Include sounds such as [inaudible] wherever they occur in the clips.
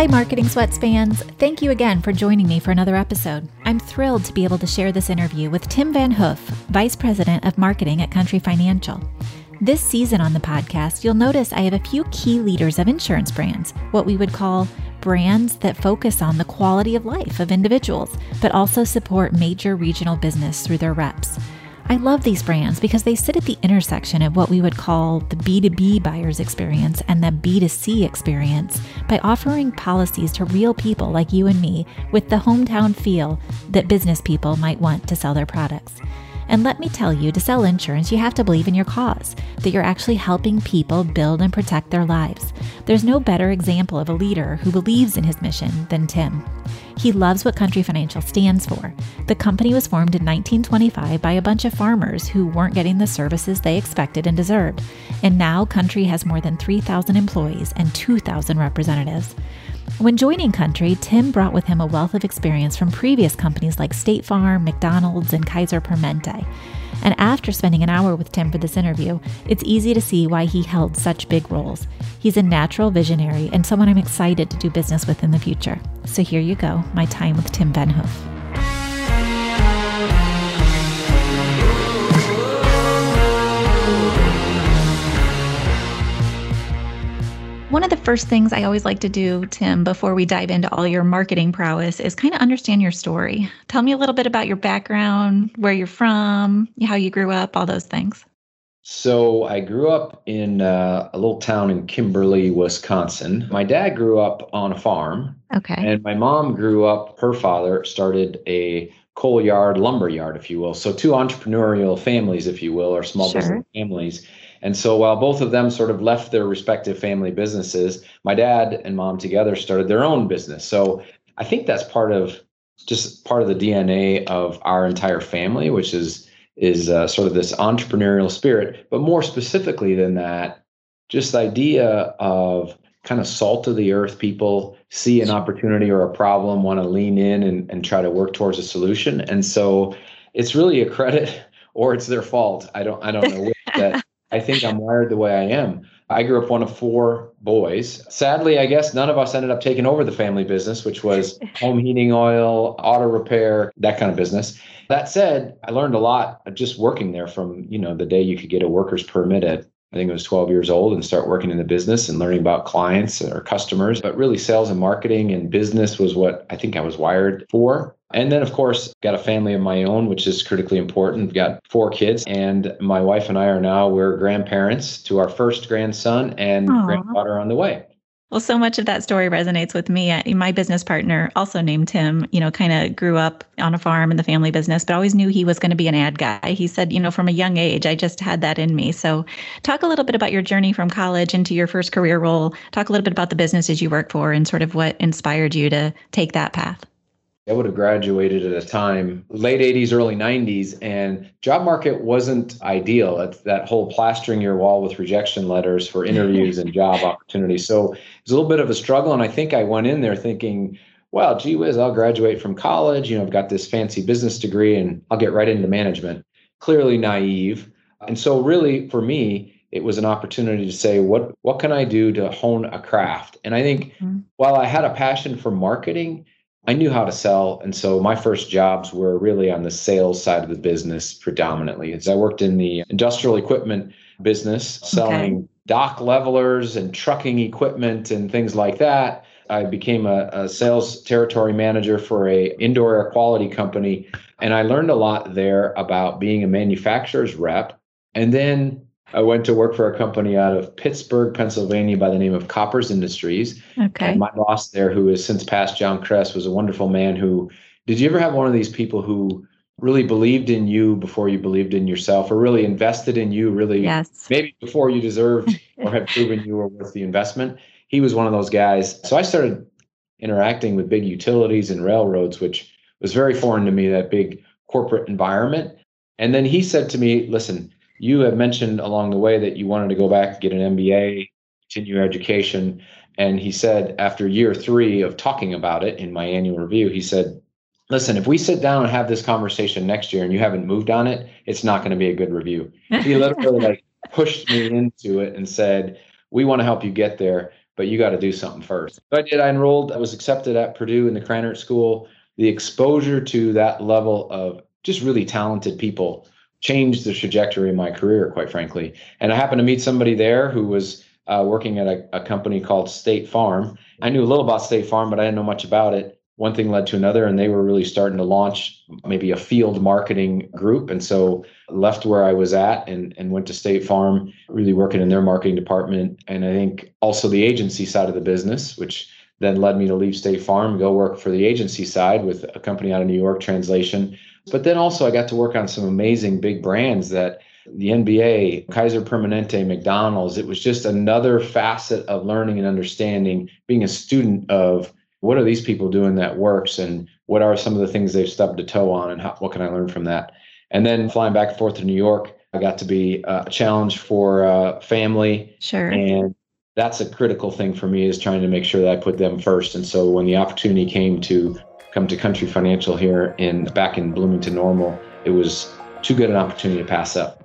Hi, Marketing Sweats fans. Thank you again for joining me for another episode. I'm thrilled to be able to share this interview with Tim Van Hoof, Vice President of Marketing at Country Financial. This season on the podcast, you'll notice I have a few key leaders of insurance brands, what we would call brands that focus on the quality of life of individuals, but also support major regional business through their reps. I love these brands because they sit at the intersection of what we would call the B2B buyer's experience and the B2C experience by offering policies to real people like you and me with the hometown feel that business people might want to sell their products. And let me tell you, to sell insurance, you have to believe in your cause, that you're actually helping people build and protect their lives. There's no better example of a leader who believes in his mission than Tim. He loves what Country Financial stands for. The company was formed in 1925 by a bunch of farmers who weren't getting the services they expected and deserved. And now Country has more than 3,000 employees and 2,000 representatives. When joining Country, Tim brought with him a wealth of experience from previous companies like State Farm, McDonald's, and Kaiser Permanente. And after spending an hour with Tim for this interview, it's easy to see why he held such big roles. He's a natural visionary and someone I'm excited to do business with in the future. So here you go, my time with Tim Van One of the first things I always like to do, Tim, before we dive into all your marketing prowess is kind of understand your story. Tell me a little bit about your background, where you're from, how you grew up, all those things. So I grew up in uh, a little town in Kimberly, Wisconsin. My dad grew up on a farm. Okay. And my mom grew up, her father started a coal yard, lumber yard, if you will. So two entrepreneurial families, if you will, or small Sure. business families. And so while both of them sort of left their respective family businesses, my dad and mom together started their own business. So I think that's part of just part of the DNA of our entire family, which is is uh, sort of this entrepreneurial spirit. But more specifically than that, just the idea of kind of salt of the earth people see an opportunity or a problem, want to lean in and, and try to work towards a solution. And so it's really a credit [laughs] or it's their fault. I don't I don't know that I think I'm wired the way I am. I grew up one of four boys. Sadly, I guess none of us ended up taking over the family business, which was [laughs] home heating oil, auto repair, that kind of business. That said, I learned a lot just working there from, you know, the day you could get a worker's permit at I think it was 12 years old and start working in the business and learning about clients or customers. But really, sales and marketing and business was what I think I was wired for. And then, of course, got a family of my own, which is critically important. Got four kids, and my wife and I are now we're grandparents to our first grandson and Aw. granddaughter on the way. Well, so much of that story resonates with me. My business partner, also named Tim, you know, kind of grew up on a farm in the family business, but always knew he was going to be an ad guy. He said, you know, from a young age, I just had that in me. So, talk a little bit about your journey from college into your first career role. Talk a little bit about the businesses you worked for and sort of what inspired you to take that path. I would have graduated at a time, late 80s, early 90s, and job market wasn't ideal. It's that whole plastering your wall with rejection letters for interviews and job opportunities. So it was a little bit of a struggle. And I think I went in there thinking, well, gee whiz, I'll graduate from college. You know, I've got this fancy business degree and I'll get right into management. Clearly naive. And so really for me, it was an opportunity to say, what what can I do to hone a craft? And I think Mhm. while I had a passion for marketing, I knew how to sell. And so my first jobs were really on the sales side of the business predominantly. As I worked in the industrial equipment business, selling dock levelers and trucking equipment and things like that. I became a, a sales territory manager for a indoor air quality company. And I learned a lot there about being a manufacturer's rep. And then I went to work for a company out of Pittsburgh, Pennsylvania by the name of Koppers Industries. Okay. And my boss there, who has since passed, John Kress, was a wonderful man who did you ever have one of these people who really believed in you before you believed in yourself or really invested in you, really Yes. maybe before you deserved [laughs] or had proven you were worth the investment? He was one of those guys. So I started interacting with big utilities and railroads, which was very foreign to me, that big corporate environment. And then he said to me, listen, you have mentioned along the way that you wanted to go back and get an MBA, continue your education. And he said, after year three of talking about it in my annual review, he said, listen, if we sit down and have this conversation next year and you haven't moved on it, it's not going to be a good review. He literally [laughs] like pushed me into it and said, we want to help you get there. but you got to do something first. So I did. I enrolled. I was accepted at Purdue in the Krannert School. The exposure to that level of just really talented people changed the trajectory of my career, quite frankly. And I happened to meet somebody there who was uh, working at a, a company called State Farm. I knew a little about State Farm, but I didn't know much about it one thing led to another and they were really starting to launch maybe a field marketing group and so left where i was at and, and went to state farm really working in their marketing department and i think also the agency side of the business which then led me to leave state farm go work for the agency side with a company out of new york translation but then also i got to work on some amazing big brands that the NBA, Kaiser Permanente, McDonald's, it was just another facet of learning and understanding, being a student of what are these people doing that works and what are some of the things they've stubbed a toe on and how, what can I learn from that? And then flying back and forth to New York, I got to be a challenge for uh, family. Sure. And that's a critical thing for me is trying to make sure that I put them first. And so when the opportunity came to come to Country Financial here in back in Bloomington Normal, it was too good an opportunity to pass up.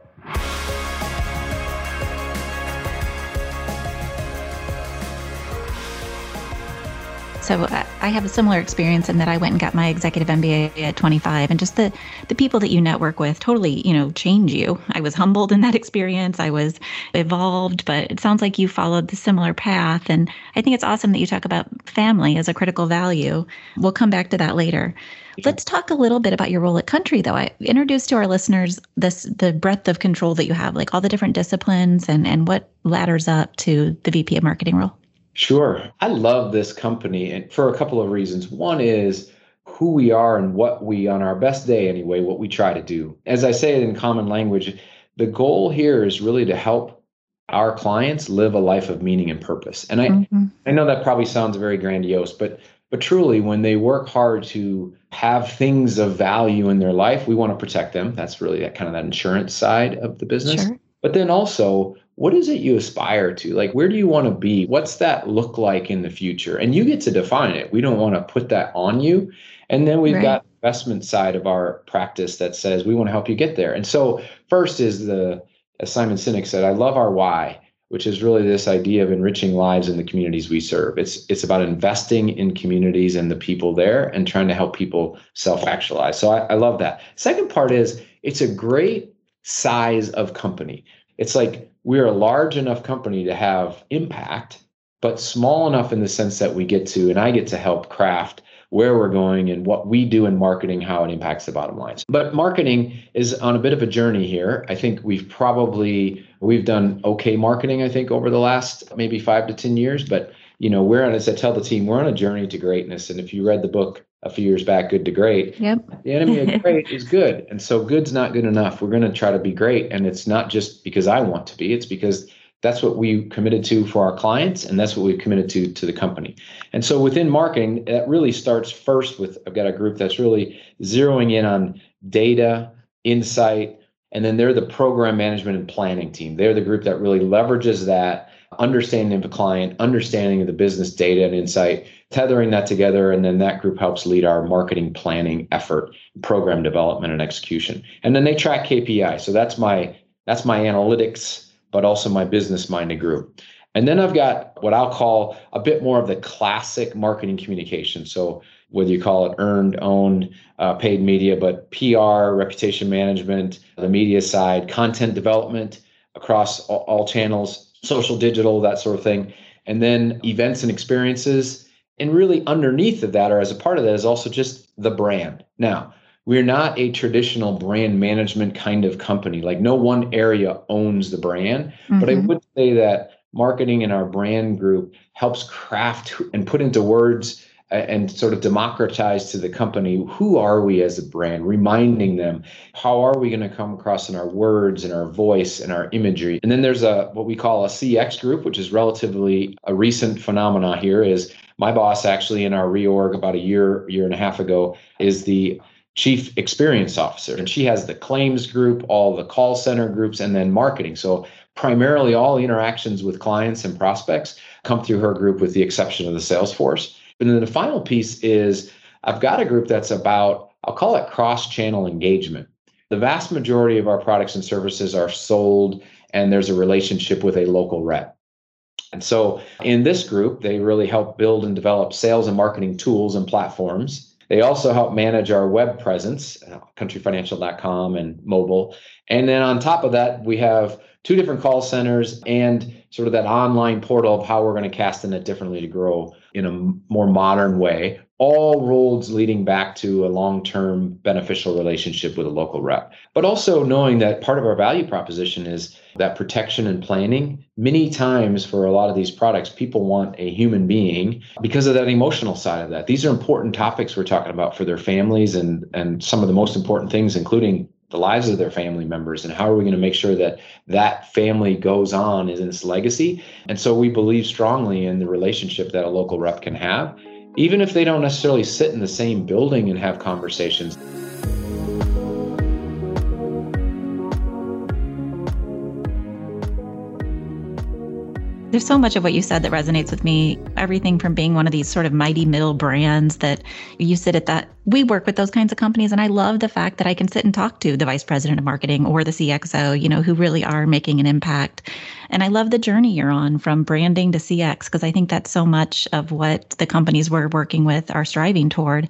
So uh, I have a similar experience in that I went and got my executive MBA at 25 and just the the people that you network with totally, you know, change you. I was humbled in that experience. I was evolved, but it sounds like you followed the similar path and I think it's awesome that you talk about family as a critical value. We'll come back to that later. Let's talk a little bit about your role at Country, though. I introduced to our listeners this the breadth of control that you have, like all the different disciplines and and what ladders up to the VP of Marketing role. Sure. I love this company and for a couple of reasons. One is who we are and what we, on our best day anyway, what we try to do. As I say it in common language, the goal here is really to help our clients live a life of meaning and purpose. And I, mm-hmm. I know that probably sounds very grandiose, but but truly when they work hard to have things of value in their life, we want to protect them. That's really that kind of that insurance side of the business. Sure. But then also what is it you aspire to? Like, where do you want to be? What's that look like in the future? And you get to define it. We don't want to put that on you. And then we've right. got investment side of our practice that says we want to help you get there. And so first is the, as Simon Sinek said, I love our why, which is really this idea of enriching lives in the communities we serve. It's it's about investing in communities and the people there and trying to help people self-actualize. So I, I love that. Second part is it's a great size of company. It's like we're a large enough company to have impact, but small enough in the sense that we get to, and I get to help craft where we're going and what we do in marketing, how it impacts the bottom lines. But marketing is on a bit of a journey here. I think we've probably we've done okay marketing, I think, over the last maybe five to 10 years, but you know, we're on, as I tell the team, we're on a journey to greatness. And if you read the book a few years back, Good to Great, yep. the enemy of great is good. And so good's not good enough. We're going to try to be great. And it's not just because I want to be, it's because that's what we committed to for our clients and that's what we've committed to to the company and so within marketing that really starts first with i've got a group that's really zeroing in on data insight and then they're the program management and planning team they're the group that really leverages that understanding of the client, understanding of the business data and insight, tethering that together, and then that group helps lead our marketing planning effort, program development and execution. And then they track KPI. So that's my that's my analytics, but also my business minded group. And then I've got what I'll call a bit more of the classic marketing communication. So whether you call it earned, owned, uh, paid media, but PR, reputation management, the media side, content development across all, all channels, social, digital, that sort of thing. And then events and experiences. And really underneath of that, or as a part of that, is also just the brand. Now, we're not a traditional brand management kind of company. Like no one area owns the brand. Mm-hmm. But I mm-hmm. would say that marketing in our brand group helps craft and put into words and sort of democratize to the company who are we as a brand reminding them how are we going to come across in our words and our voice and our imagery and then there's a what we call a cx group which is relatively a recent phenomena here is my boss actually in our reorg about a year year and a half ago is the chief experience officer and she has the claims group all the call center groups and then marketing so primarily all interactions with clients and prospects come through her group with the exception of the sales force and then the final piece is I've got a group that's about, I'll call it cross channel engagement. The vast majority of our products and services are sold, and there's a relationship with a local rep. And so in this group, they really help build and develop sales and marketing tools and platforms. They also help manage our web presence, uh, countryfinancial.com and mobile. And then on top of that, we have two different call centers and sort of that online portal of how we're going to cast the net differently to grow in a more modern way all roads leading back to a long-term beneficial relationship with a local rep. But also knowing that part of our value proposition is that protection and planning. Many times for a lot of these products people want a human being because of that emotional side of that. These are important topics we're talking about for their families and and some of the most important things including the lives of their family members and how are we going to make sure that that family goes on in its legacy. And so we believe strongly in the relationship that a local rep can have even if they don't necessarily sit in the same building and have conversations There's so much of what you said that resonates with me. Everything from being one of these sort of mighty middle brands that you sit at that. We work with those kinds of companies. And I love the fact that I can sit and talk to the vice president of marketing or the CXO, you know, who really are making an impact. And I love the journey you're on from branding to CX, because I think that's so much of what the companies we're working with are striving toward.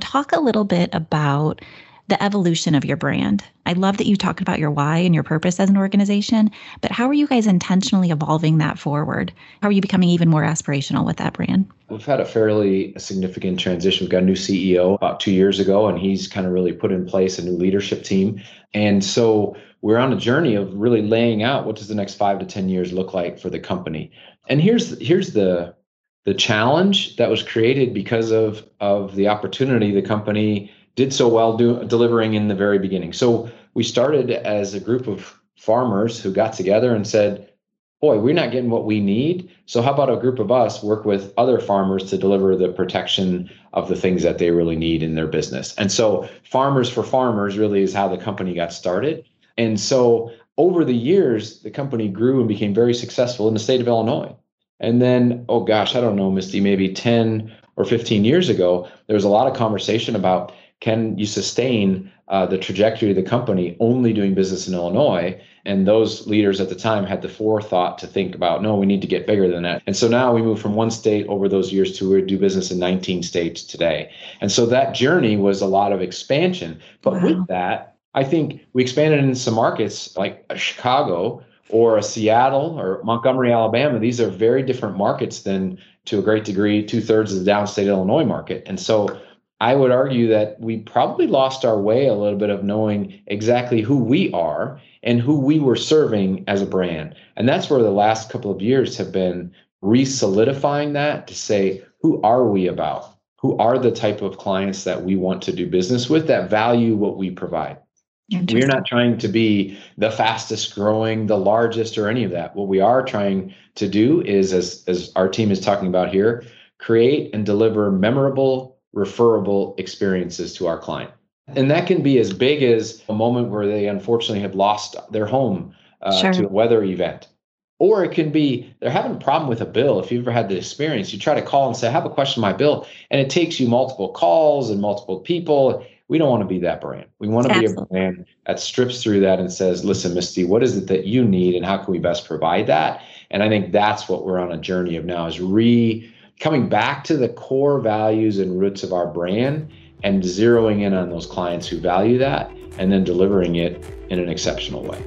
Talk a little bit about the evolution of your brand. I love that you talked about your why and your purpose as an organization, but how are you guys intentionally evolving that forward? How are you becoming even more aspirational with that brand? We've had a fairly significant transition. We've got a new CEO about two years ago, and he's kind of really put in place a new leadership team. And so we're on a journey of really laying out what does the next five to 10 years look like for the company. And here's here's the the challenge that was created because of of the opportunity the company did so well do, delivering in the very beginning. So we started as a group of farmers who got together and said, boy, we're not getting what we need. So how about a group of us work with other farmers to deliver the protection of the things that they really need in their business? And so farmers for farmers really is how the company got started. And so over the years, the company grew and became very successful in the state of Illinois. And then, oh gosh, I don't know, Misty, maybe 10 or 15 years ago, there was a lot of conversation about can you sustain uh, the trajectory of the company only doing business in Illinois? And those leaders at the time had the forethought to think about, no, we need to get bigger than that. And so now we move from one state over those years to we do business in 19 states today. And so that journey was a lot of expansion. But wow. with that, I think we expanded in some markets like Chicago or a Seattle or Montgomery, Alabama. These are very different markets than, to a great degree, two thirds of the downstate Illinois market. And so I would argue that we probably lost our way a little bit of knowing exactly who we are and who we were serving as a brand. And that's where the last couple of years have been re-solidifying that to say, who are we about? Who are the type of clients that we want to do business with that value what we provide? We're not trying to be the fastest growing, the largest, or any of that. What we are trying to do is, as, as our team is talking about here, create and deliver memorable referable experiences to our client. And that can be as big as a moment where they unfortunately have lost their home uh, sure. to a weather event. Or it can be they're having a problem with a bill. If you've ever had the experience, you try to call and say, I have a question on my bill. And it takes you multiple calls and multiple people. We don't want to be that brand. We want to Absolutely. be a brand that strips through that and says, listen, Misty, what is it that you need and how can we best provide that? And I think that's what we're on a journey of now is re coming back to the core values and roots of our brand and zeroing in on those clients who value that and then delivering it in an exceptional way.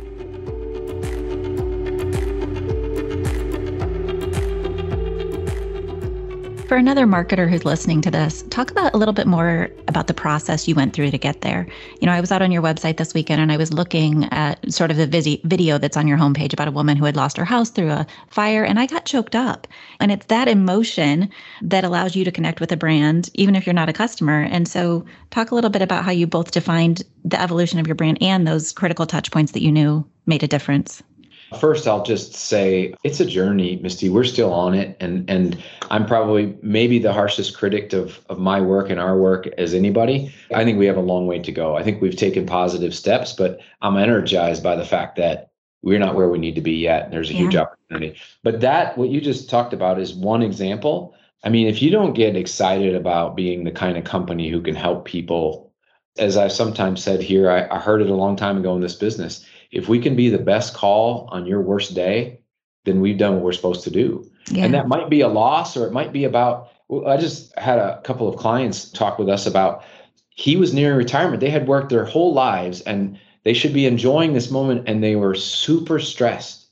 For another marketer who's listening to this, talk about a little bit more about the process you went through to get there. You know, I was out on your website this weekend and I was looking at sort of the video that's on your homepage about a woman who had lost her house through a fire, and I got choked up. And it's that emotion that allows you to connect with a brand, even if you're not a customer. And so, talk a little bit about how you both defined the evolution of your brand and those critical touch points that you knew made a difference. First, I'll just say it's a journey, Misty. We're still on it, and and I'm probably maybe the harshest critic of of my work and our work as anybody. I think we have a long way to go. I think we've taken positive steps, but I'm energized by the fact that we're not where we need to be yet. And there's a yeah. huge opportunity. But that what you just talked about is one example. I mean, if you don't get excited about being the kind of company who can help people, as I've sometimes said here, I, I heard it a long time ago in this business if we can be the best call on your worst day, then we've done what we're supposed to do. Yeah. And that might be a loss or it might be about, I just had a couple of clients talk with us about he was nearing retirement. They had worked their whole lives and they should be enjoying this moment and they were super stressed,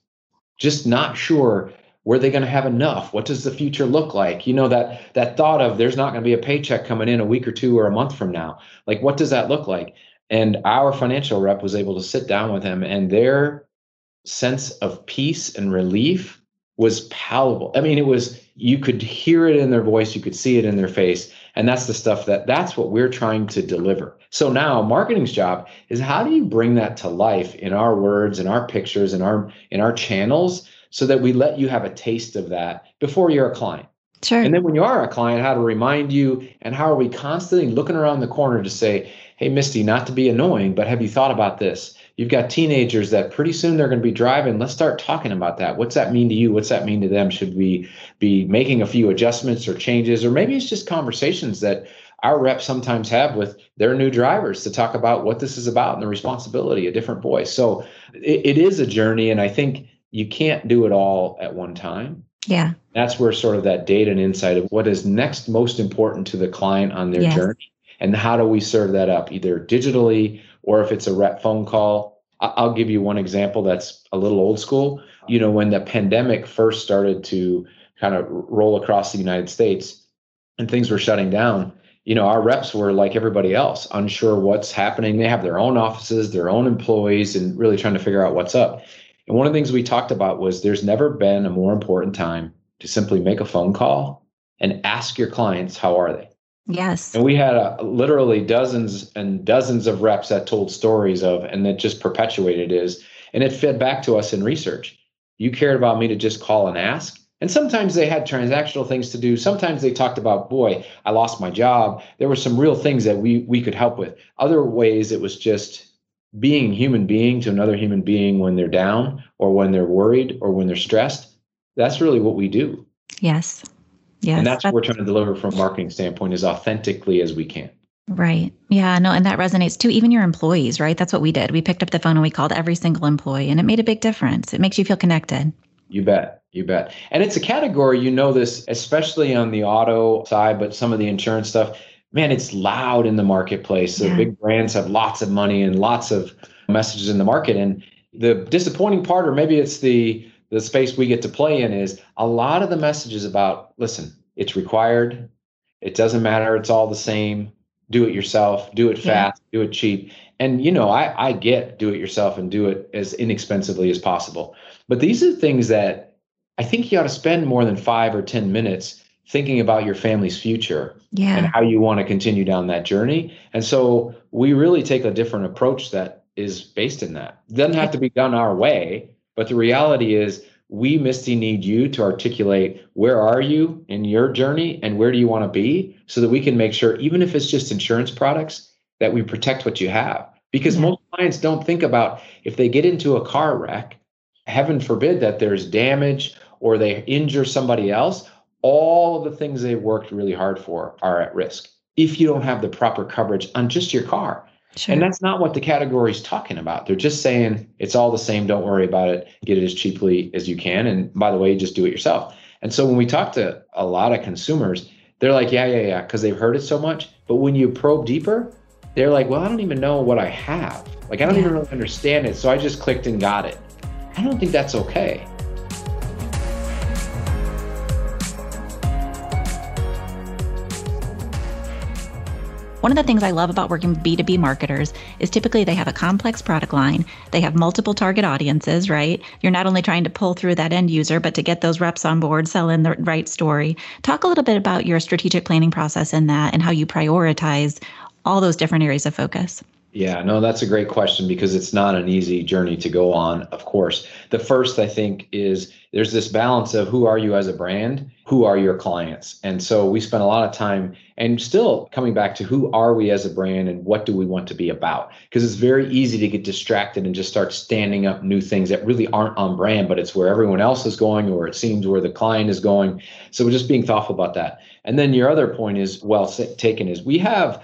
just not sure were they going to have enough what does the future look like you know that that thought of there's not going to be a paycheck coming in a week or two or a month from now like what does that look like and our financial rep was able to sit down with him and their sense of peace and relief was palpable i mean it was you could hear it in their voice you could see it in their face and that's the stuff that that's what we're trying to deliver so now marketing's job is how do you bring that to life in our words in our pictures in our in our channels so that we let you have a taste of that before you're a client. Sure. And then when you are a client, how to remind you and how are we constantly looking around the corner to say, hey, Misty, not to be annoying, but have you thought about this? You've got teenagers that pretty soon they're going to be driving. Let's start talking about that. What's that mean to you? What's that mean to them? Should we be making a few adjustments or changes? Or maybe it's just conversations that our reps sometimes have with their new drivers to talk about what this is about and the responsibility, a different voice. So it, it is a journey. And I think you can't do it all at one time. Yeah. That's where sort of that data and insight of what is next most important to the client on their yes. journey and how do we serve that up either digitally or if it's a rep phone call. I'll give you one example that's a little old school. You know, when the pandemic first started to kind of roll across the United States and things were shutting down, you know, our reps were like everybody else, unsure what's happening. They have their own offices, their own employees, and really trying to figure out what's up. And one of the things we talked about was there's never been a more important time to simply make a phone call and ask your clients, how are they? Yes. And we had a, literally dozens and dozens of reps that told stories of, and that just perpetuated is, and it fed back to us in research. You cared about me to just call and ask. And sometimes they had transactional things to do. Sometimes they talked about, boy, I lost my job. There were some real things that we we could help with. Other ways it was just being human being to another human being when they're down or when they're worried or when they're stressed that's really what we do yes yes and that's, that's what we're trying to deliver from a marketing standpoint as authentically as we can Right. Yeah. No, and that resonates too. Even your employees, right? That's what we did. We picked up the phone and we called every single employee, and it made a big difference. It makes you feel connected. You bet. You bet. And it's a category, you know, this, especially on the auto side, but some of the insurance stuff man, it's loud in the marketplace. The yeah. big brands have lots of money and lots of messages in the market. And the disappointing part, or maybe it's the the space we get to play in, is a lot of the messages about listen, it's required. It doesn't matter. It's all the same. Do it yourself. Do it fast. Yeah. Do it cheap. And you know, I I get do it yourself and do it as inexpensively as possible. But these are things that I think you ought to spend more than five or ten minutes thinking about your family's future yeah. and how you want to continue down that journey. And so we really take a different approach that is based in that. It doesn't have to be done our way, but the reality is we Misty need you to articulate where are you in your journey and where do you want to be so that we can make sure even if it's just insurance products that we protect what you have. Because yeah. most clients don't think about if they get into a car wreck, heaven forbid that there's damage or they injure somebody else, all of the things they've worked really hard for are at risk if you don't have the proper coverage on just your car. Sure. And that's not what the category is talking about. They're just saying it's all the same. Don't worry about it. Get it as cheaply as you can. And by the way, just do it yourself. And so when we talk to a lot of consumers, they're like, yeah, yeah, yeah, because they've heard it so much. But when you probe deeper, they're like, well, I don't even know what I have. Like, I don't yeah. even really understand it. So I just clicked and got it. I don't think that's okay. One of the things I love about working with B2B marketers is typically they have a complex product line, they have multiple target audiences, right? You're not only trying to pull through that end user, but to get those reps on board, sell in the right story. Talk a little bit about your strategic planning process in that and how you prioritize all those different areas of focus. Yeah, no, that's a great question because it's not an easy journey to go on, of course. The first, I think, is there's this balance of who are you as a brand, who are your clients. And so we spend a lot of time and still coming back to who are we as a brand and what do we want to be about? Because it's very easy to get distracted and just start standing up new things that really aren't on brand, but it's where everyone else is going or it seems where the client is going. So we're just being thoughtful about that. And then your other point is well taken is we have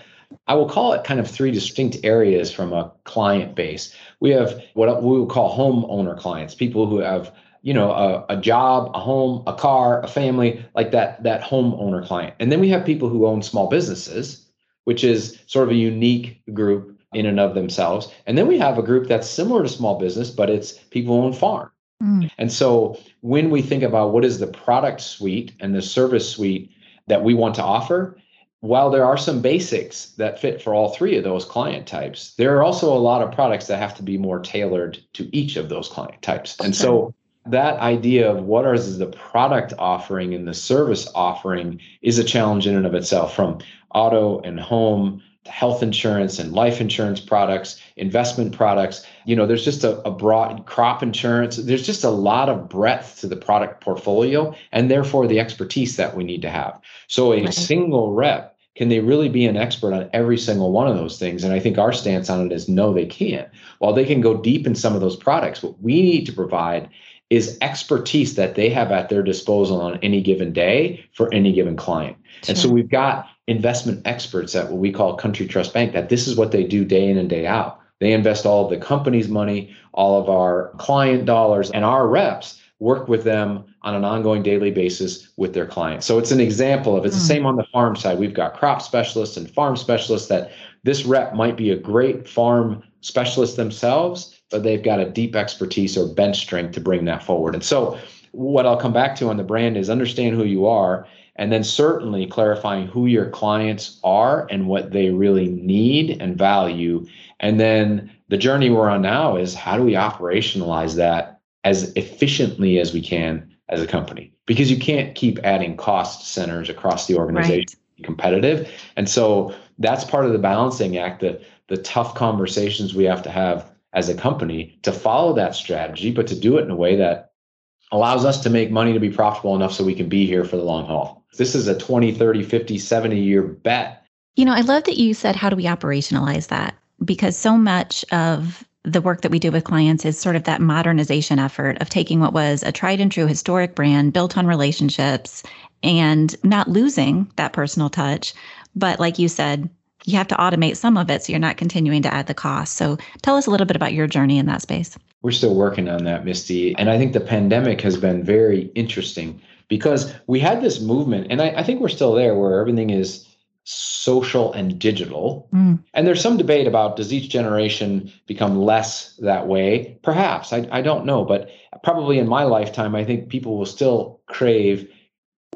I will call it kind of three distinct areas from a client base. We have what we will call homeowner clients, people who have you know a, a job a home a car a family like that that homeowner client and then we have people who own small businesses which is sort of a unique group in and of themselves and then we have a group that's similar to small business but it's people who own farm mm. and so when we think about what is the product suite and the service suite that we want to offer while there are some basics that fit for all three of those client types, there are also a lot of products that have to be more tailored to each of those client types. And so that idea of what is the product offering and the service offering is a challenge in and of itself from auto and home health insurance and life insurance products investment products you know there's just a, a, broad crop insurance there's just a lot of breadth to the product portfolio and therefore the expertise that we need to have so a single rep can they really be an expert on every single one of those things? And I think our stance on it is no, they can't. While they can go deep in some of those products, what we need to provide is expertise that they have at their disposal on any given day for any given client. Sure. And so we've got investment experts at what we call Country Trust Bank that this is what they do day in and day out. They invest all of the company's money, all of our client dollars, and our reps work with them on an ongoing daily basis with their clients. So it's an example of it's mm. the hmm. same on the farm side. We've got crop specialists and farm specialists that this rep might be a great farm specialist themselves, they've got a deep expertise or bench strength to bring that forward. And so what I'll come back to on the brand is understand who you are and then certainly clarifying who your clients are and what they really need and value. And then the journey we're on now is how do we operationalize that as efficiently as we can as a company because you can't keep adding cost centers across the organization right. competitive and so that's part of the balancing act the the tough conversations we have to have as a company to follow that strategy but to do it in a way that allows us to make money to be profitable enough so we can be here for the long haul. This is a 20 30 50 70 year bet. You know i love that you said how do we operationalize that? Because so much of the work that we do with clients is sort of that modernization effort of taking what was a tried and true historic brand built on relationships and not losing that personal touch. But like you said, you have to automate some of it so you're not continuing to add the cost. So tell us a little bit about your journey in that space. We're still working on that, Misty. And I think the pandemic has been very interesting because we had this movement, and I, I think we're still there where everything is social and digital. Mm. And there's some debate about does each generation become less that way? Perhaps. I, I don't know. But probably in my lifetime, I think people will still crave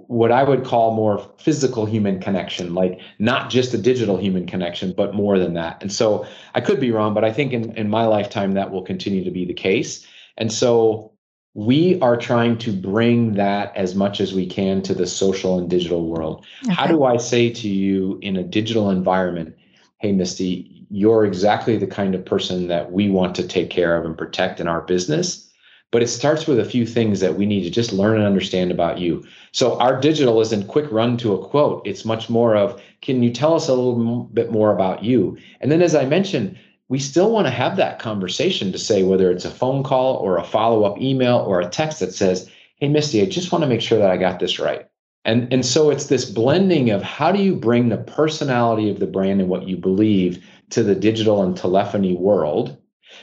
what I would call more physical human connection, like not just a digital human connection, but more than that. And so I could be wrong, but I think in, in my lifetime that will continue to be the case. And so we are trying to bring that as much as we can to the social and digital world. Okay. How do I say to you in a digital environment, hey, Misty, you're exactly the kind of person that we want to take care of and protect in our business? But it starts with a few things that we need to just learn and understand about you. So our digital isn't quick run to a quote. It's much more of, can you tell us a little bit more about you? And then, as I mentioned, we still want to have that conversation to say whether it's a phone call or a follow up email or a text that says, Hey, Misty, I just want to make sure that I got this right. And, and so it's this blending of how do you bring the personality of the brand and what you believe to the digital and telephony world.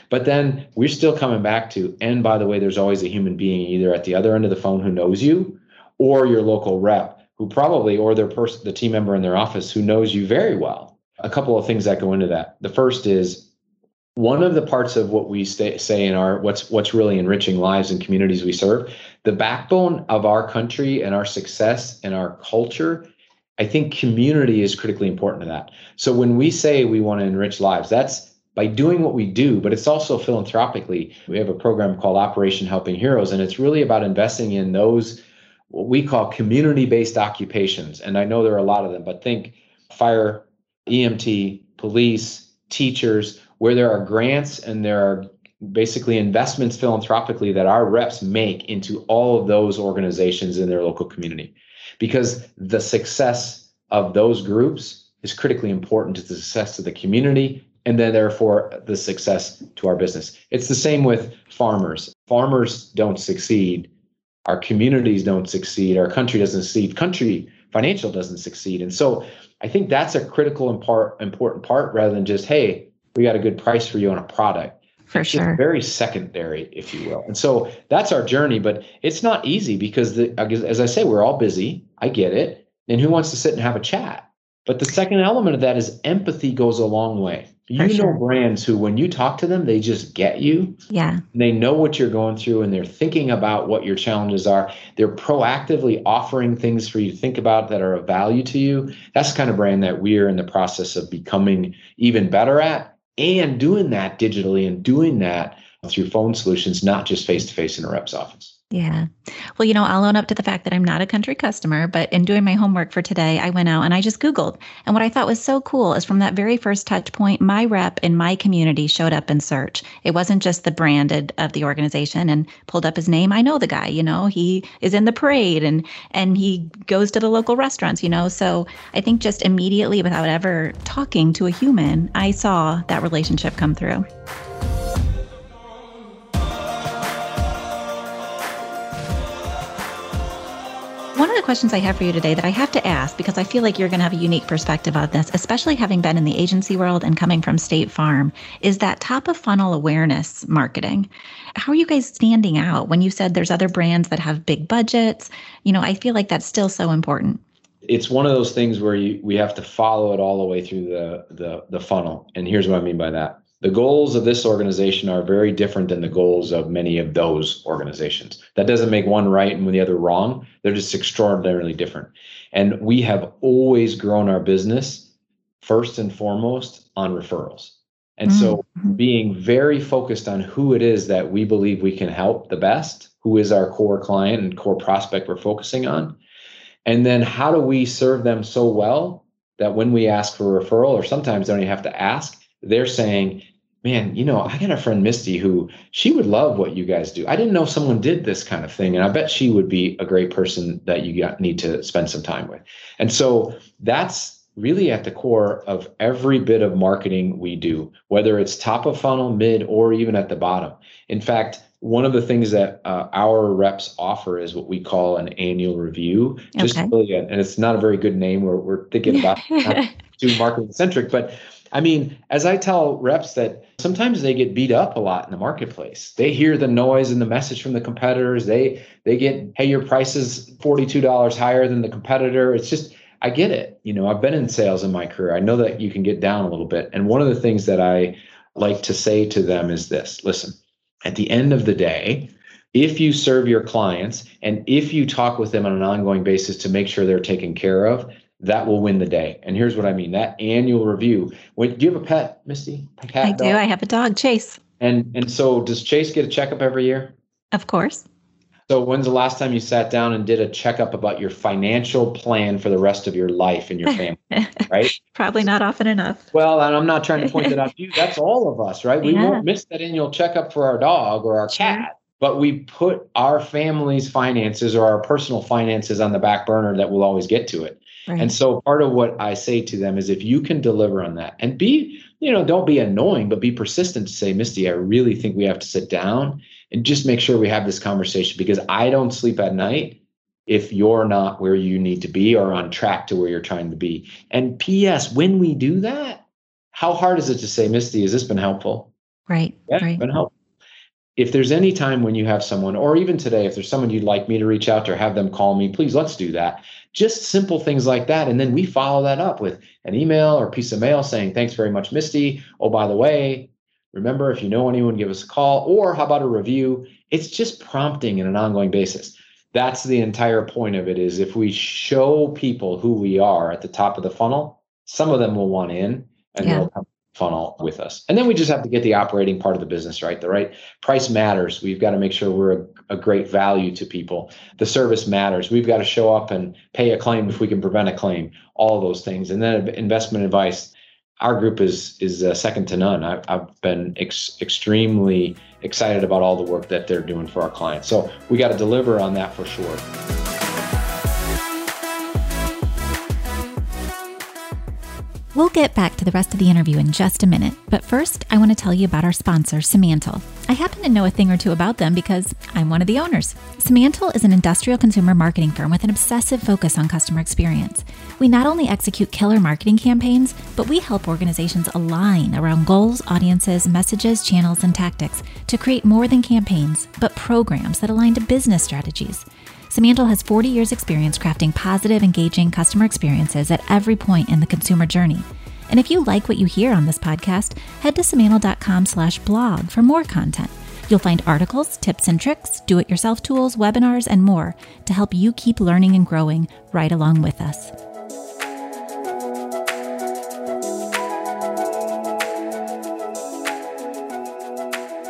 But then we're still coming back to, and by the way, there's always a human being either at the other end of the phone who knows you or your local rep who probably, or their person, the team member in their office who knows you very well. A couple of things that go into that. The first is one of the parts of what we stay, say in our what's what's really enriching lives and communities we serve the backbone of our country and our success and our culture i think community is critically important to that so when we say we want to enrich lives that's by doing what we do but it's also philanthropically. We have a program called operation helping heroes and it's really about investing in those what we call community based occupations. And i know there are a lot of them but think fire emt police teachers where there are grants and there are basically investments philanthropically that our reps make into all of those organizations in their local community. Because the success of those groups is critically important to the success of the community and then therefore the success to our business it's the same with farmers farmers don't succeed our communities don't succeed our country doesn't succeed country financial doesn't succeed and so i think that's a critical and part important part rather than just hey we got a good price for you on a product. for sure. very secondary, if you will. And so that's our journey, but it's not easy because, the, as I say, we're all busy. I get it. And who wants to sit and have a chat? But the second element of that is empathy goes a long way. You For know brands who, when you talk to them, they just get you. Yeah. They know what you're going through and they're thinking about what your challenges are. They're proactively offering things for you to think about that are of value to you. That's the kind of brand that we're in the process of becoming even better at and doing that digitally and doing that through phone solutions, not just face to face in a rep's office. Yeah. Well, you know, I'll own up to the fact that I'm not a country customer, but in doing my homework for today, I went out and I just Googled. And what I thought was so cool is from that very first touch point, my rep in my community showed up in search. It wasn't just the branded of the organization and pulled up his name. I know the guy, you know, he is in the parade and and he goes to the local restaurants, you know. So I think just immediately without ever talking to a human, I saw that relationship come through. One of the questions I have for you today that I have to ask because I feel like you're going to have a unique perspective on this, especially having been in the agency world and coming from State Farm, is that top of funnel awareness marketing. How are you guys standing out when you said there's other brands that have big budgets? You know, I feel like that's still so important. It's one of those things where you, we have to follow it all the way through the, the the funnel. And here's what I mean by that the goals of this organization are very different than the goals of many of those organizations. That doesn't make one right and the other wrong. They're just extraordinarily different. And we have always grown our business first and foremost on referrals. And mm-hmm. so being very focused on who it is that we believe we can help the best, who is our core client and core prospect we're focusing on. And then how do we serve them so well that when we ask for a referral, or sometimes they don't even have to ask, they're saying, man, you know, I got a friend Misty who she would love what you guys do. I didn't know someone did this kind of thing. And I bet she would be a great person that you got, need to spend some time with. And so that's really at the core of every bit of marketing we do, whether it's top of funnel, mid, or even at the bottom. In fact, one of the things that uh, our reps offer is what we call an annual review. Just okay. really, and it's not a very good name. We're, we're thinking about [laughs] too marketing centric, but I mean, as I tell reps that sometimes they get beat up a lot in the marketplace. They hear the noise and the message from the competitors. They they get, hey, your price is $42 higher than the competitor. It's just I get it. You know, I've been in sales in my career. I know that you can get down a little bit. And one of the things that I like to say to them is this listen, at the end of the day, if you serve your clients and if you talk with them on an ongoing basis to make sure they're taken care of, that will win the day. And here's what I mean: that annual review. When do you have a pet, Misty? A cat, I do. I have a dog, Chase. And and so does Chase get a checkup every year? Of course. So when's the last time you sat down and did a checkup about your financial plan for the rest of your life and your [laughs] family? right? Probably not often enough. Well, and I'm not trying to point that out to you. That's all of us, right? We [laughs] yeah. won't miss that annual checkup for our dog or our cat, but we put our family's finances or our personal finances on the back burner that we'll always get to it. Right. And so part of what I say to them is if you can deliver on that and be, you know, don't be annoying, but be persistent to say, Misty, I really think we have to sit down and just make sure we have this conversation because I don't sleep at night if you're not where you need to be or on track to where you're trying to be. And P.S., when we do that, how hard is it to say, Misty, has this been helpful? Right. Yeah, right. been helpful. If there's any time when you have someone, or even today, if there's someone you'd like me to reach out to or have them call me, please let's do that just simple things like that. And then we follow that up with an email or piece of mail saying, thanks very much, Misty. Oh, by the way, remember, if you know anyone, give us a call. Or how about a review? It's just prompting in an ongoing basis. That's the entire point of it is if we show people who we are at the top of the funnel, some of them will want in and yeah. they'll come funnel with us. And then we just have to get the operating part of the business right. The right price matters. We've got to make sure we're a, a, great value to people. The service matters. We've got to show up and pay a claim if we can prevent a claim. All those things. And then investment advice. Our group is is uh, second to none. I, have been ex- extremely excited about all the work that they're doing for our clients. So we got to deliver on that for sure. We'll get back the rest of the interview in just a minute, but first, I want to tell you about our sponsor, Simantel. I happen to know a thing or two about them because I'm one of the owners. Simantel is an industrial consumer marketing firm with an obsessive focus on customer experience. We not only execute killer marketing campaigns, but we help organizations align around goals, audiences, messages, channels, and tactics to create more than campaigns, but programs that align to business strategies. Simantel has 40 years' experience crafting positive, engaging customer experiences at every point in the consumer journey. And if you like what you hear on this podcast, head to simantel.com slash blog for more content. You'll find articles, tips and tricks, do-it-yourself tools, webinars, and more to help you keep learning and growing right along with us.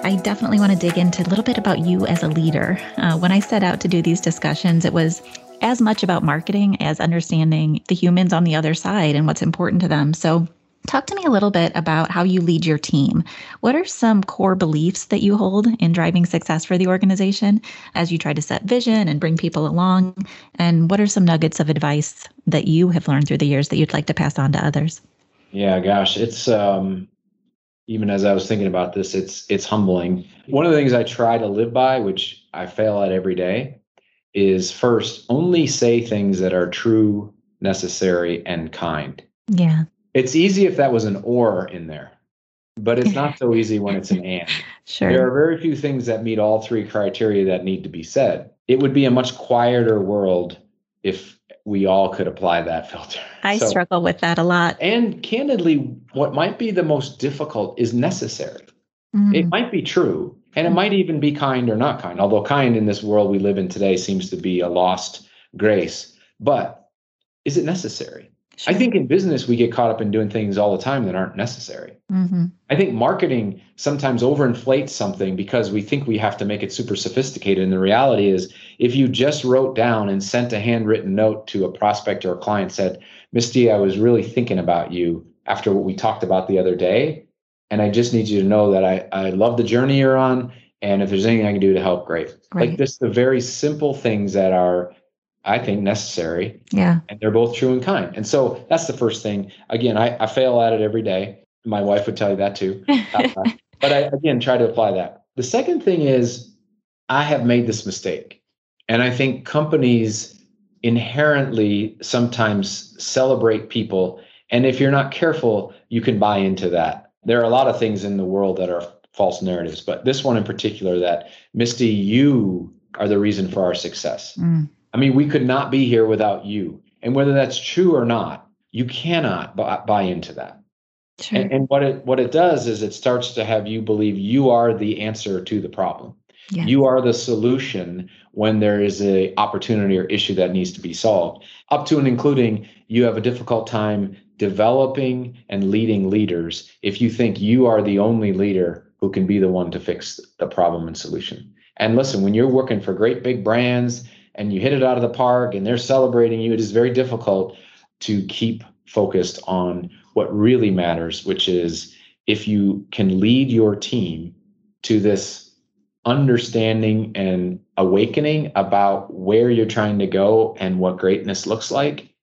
I definitely want to dig into a little bit about you as a leader. Uh, when I set out to do these discussions, it was as much about marketing as understanding the humans on the other side and what's important to them. So, talk to me a little bit about how you lead your team. What are some core beliefs that you hold in driving success for the organization as you try to set vision and bring people along? And what are some nuggets of advice that you have learned through the years that you'd like to pass on to others? Yeah, gosh, it's um even as I was thinking about this, it's it's humbling. One of the things I try to live by, which I fail at every day, is first only say things that are true, necessary, and kind. Yeah. It's easy if that was an or in there, but it's not so [laughs] easy when it's an and. Sure. There are very few things that meet all three criteria that need to be said. It would be a much quieter world if we all could apply that filter. I so, struggle with that a lot. And candidly, what might be the most difficult is necessary. Mm. It might be true, and it might even be kind or not kind, although kind in this world we live in today seems to be a lost grace. But is it necessary? Sure. I think in business, we get caught up in doing things all the time that aren't necessary. Mm-hmm. I think marketing sometimes overinflates something because we think we have to make it super sophisticated. And the reality is, if you just wrote down and sent a handwritten note to a prospect or a client, said, Misty, I was really thinking about you after what we talked about the other day. And I just need you to know that I, I love the journey you're on. And if there's anything I can do to help, great. Right. Like this, the very simple things that are I think necessary. Yeah. And they're both true and kind. And so that's the first thing. Again, I, I fail at it every day. My wife would tell you that too. [laughs] Uh, but I, again, try to apply that. The second thing is I have made this mistake. And I think companies inherently sometimes celebrate people. And if you're not careful, you can buy into that. There are a lot of things in the world that are false narratives, but this one in particular that Misty, you are the reason for our success. Mm. I mean, we could not be here without you. And whether that's true or not, you cannot buy, buy into that. Sure. And, and, what it what it does is it starts to have you believe you are the answer to the problem. Yeah. You are the solution when there is a opportunity or issue that needs to be solved. Up to and including you have a difficult time developing and leading leaders if you think you are the only leader who can be the one to fix the problem and solution. And listen, when you're working for great big brands and you hit it out of the park and they're celebrating you, it is very difficult to keep focused on what really matters, which is if you can lead your team to this understanding and awakening about where you're trying to go and what greatness looks like,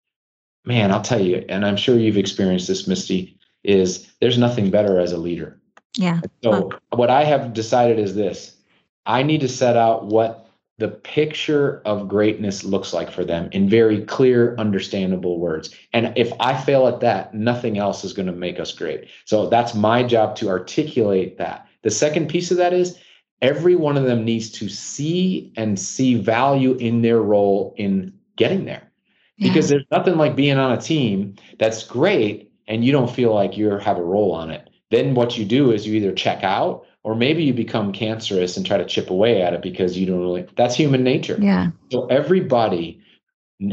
man, I'll tell you, and I'm sure you've experienced this, Misty, is there's nothing better as a leader. Yeah. So what I have decided is this I need to set out what the picture of greatness looks like for them in very clear, understandable words. And if I fail at that, nothing else is going to make us great. So that's my job to articulate that. The second piece of that is every one of them needs to see and see value in their role in getting there. Yeah. Because there's nothing like being on a team that's great and you don't feel like you have a role on it. Then what you do is you either check out or maybe you become cancerous and try to chip away at it because you don't really that's human nature. Yeah. So everybody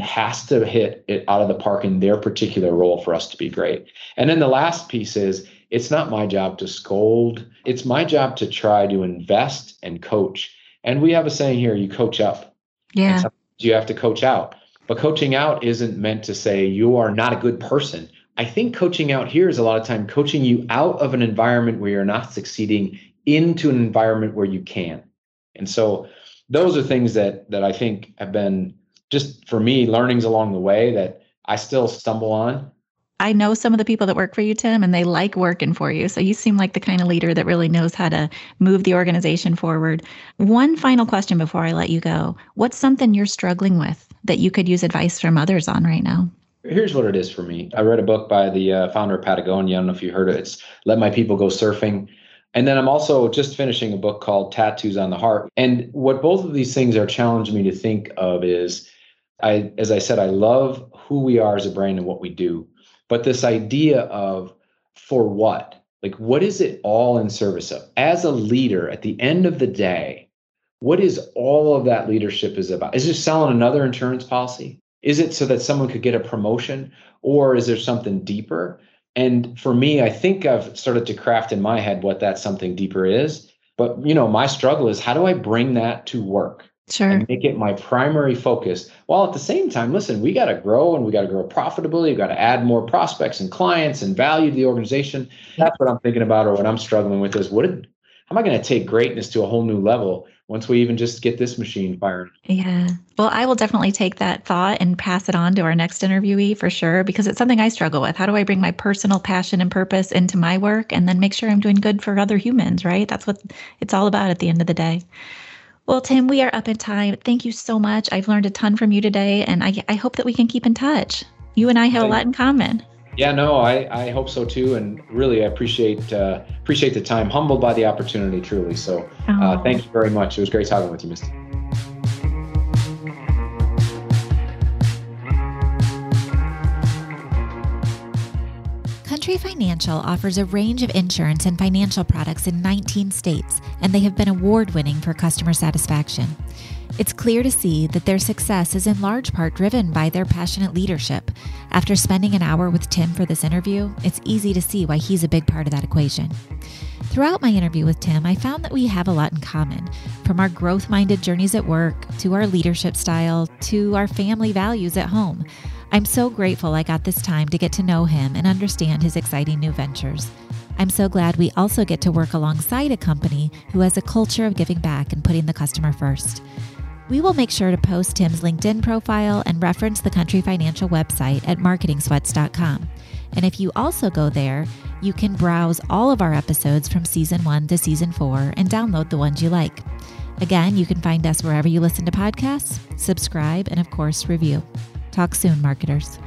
has to hit it out of the park in their particular role for us to be great. And then the last piece is it's not my job to scold. It's my job to try to invest and coach. And we have a saying here you coach up. Yeah. you have to coach out but coaching out isn't meant to say you are not a good person I think coaching out here is a lot of time coaching you out of an environment where you're not succeeding into an environment where you can. And so those are things that that I think have been just for me learnings along the way that I still stumble on. I know some of the people that work for you, Tim, and they like working for you. So you seem like the kind of leader that really knows how to move the organization forward. One final question before I let you go What's something you're struggling with that you could use advice from others on right now? Here's what it is for me. I read a book by the uh, founder of Patagonia. I don't know if you heard it. It's Let My People Go Surfing. And then I'm also just finishing a book called Tattoos on the Heart. And what both of these things are challenging me to think of is I as I said, I love who we are as a brand and what we do. But this idea of for what? Like what is it all in service of? As a leader, at the end of the day, what is all of that leadership is about? Is it selling another insurance policy? Is it so that someone could get a promotion? Or is there something deeper? And for me, I think I've started to craft in my head what that something deeper is. But you know, my struggle is how do I bring that to work? Sure. And make it my primary focus. While at the same time, listen, we got to grow and we got to grow profitably. We got to add more prospects and clients and value to the organization. That's what I'm thinking about, or what I'm struggling with is what did, how am I going to take greatness to a whole new level once we even just get this machine fired. Yeah. Well, I will definitely take that thought and pass it on to our next interviewee for sure, because it's something I struggle with. How do I bring my personal passion and purpose into my work and then make sure I'm doing good for other humans, right? That's what it's all about at the end of the day. Well, Tim, we are up in time. Thank you so much. I've learned a ton from you today, and I, I hope that we can keep in touch. You and I have a lot in common. Yeah, no, I, I hope so too, and really I appreciate uh, appreciate the time. Humbled by the opportunity, truly. So, uh, thank you very much. It was great talking with you, Misty. Country Financial offers a range of insurance and financial products in 19 states, and they have been award winning for customer satisfaction. It's clear to see that their success is in large part driven by their passionate leadership. After spending an hour with Tim for this interview, it's easy to see why he's a big part of that equation. Throughout my interview with Tim, I found that we have a lot in common, from our growth minded journeys at work, to our leadership style, to our family values at home. I'm so grateful I got this time to get to know him and understand his exciting new ventures. I'm so glad we also get to work alongside a company who has a culture of giving back and putting the customer first. We will make sure to post Tim's LinkedIn profile and reference the Country Financial website at marketingsweats.com. And if you also go there, you can browse all of our episodes from season one to season four and download the ones you like. Again, you can find us wherever you listen to podcasts, subscribe, and of course, review. Talk soon, marketers.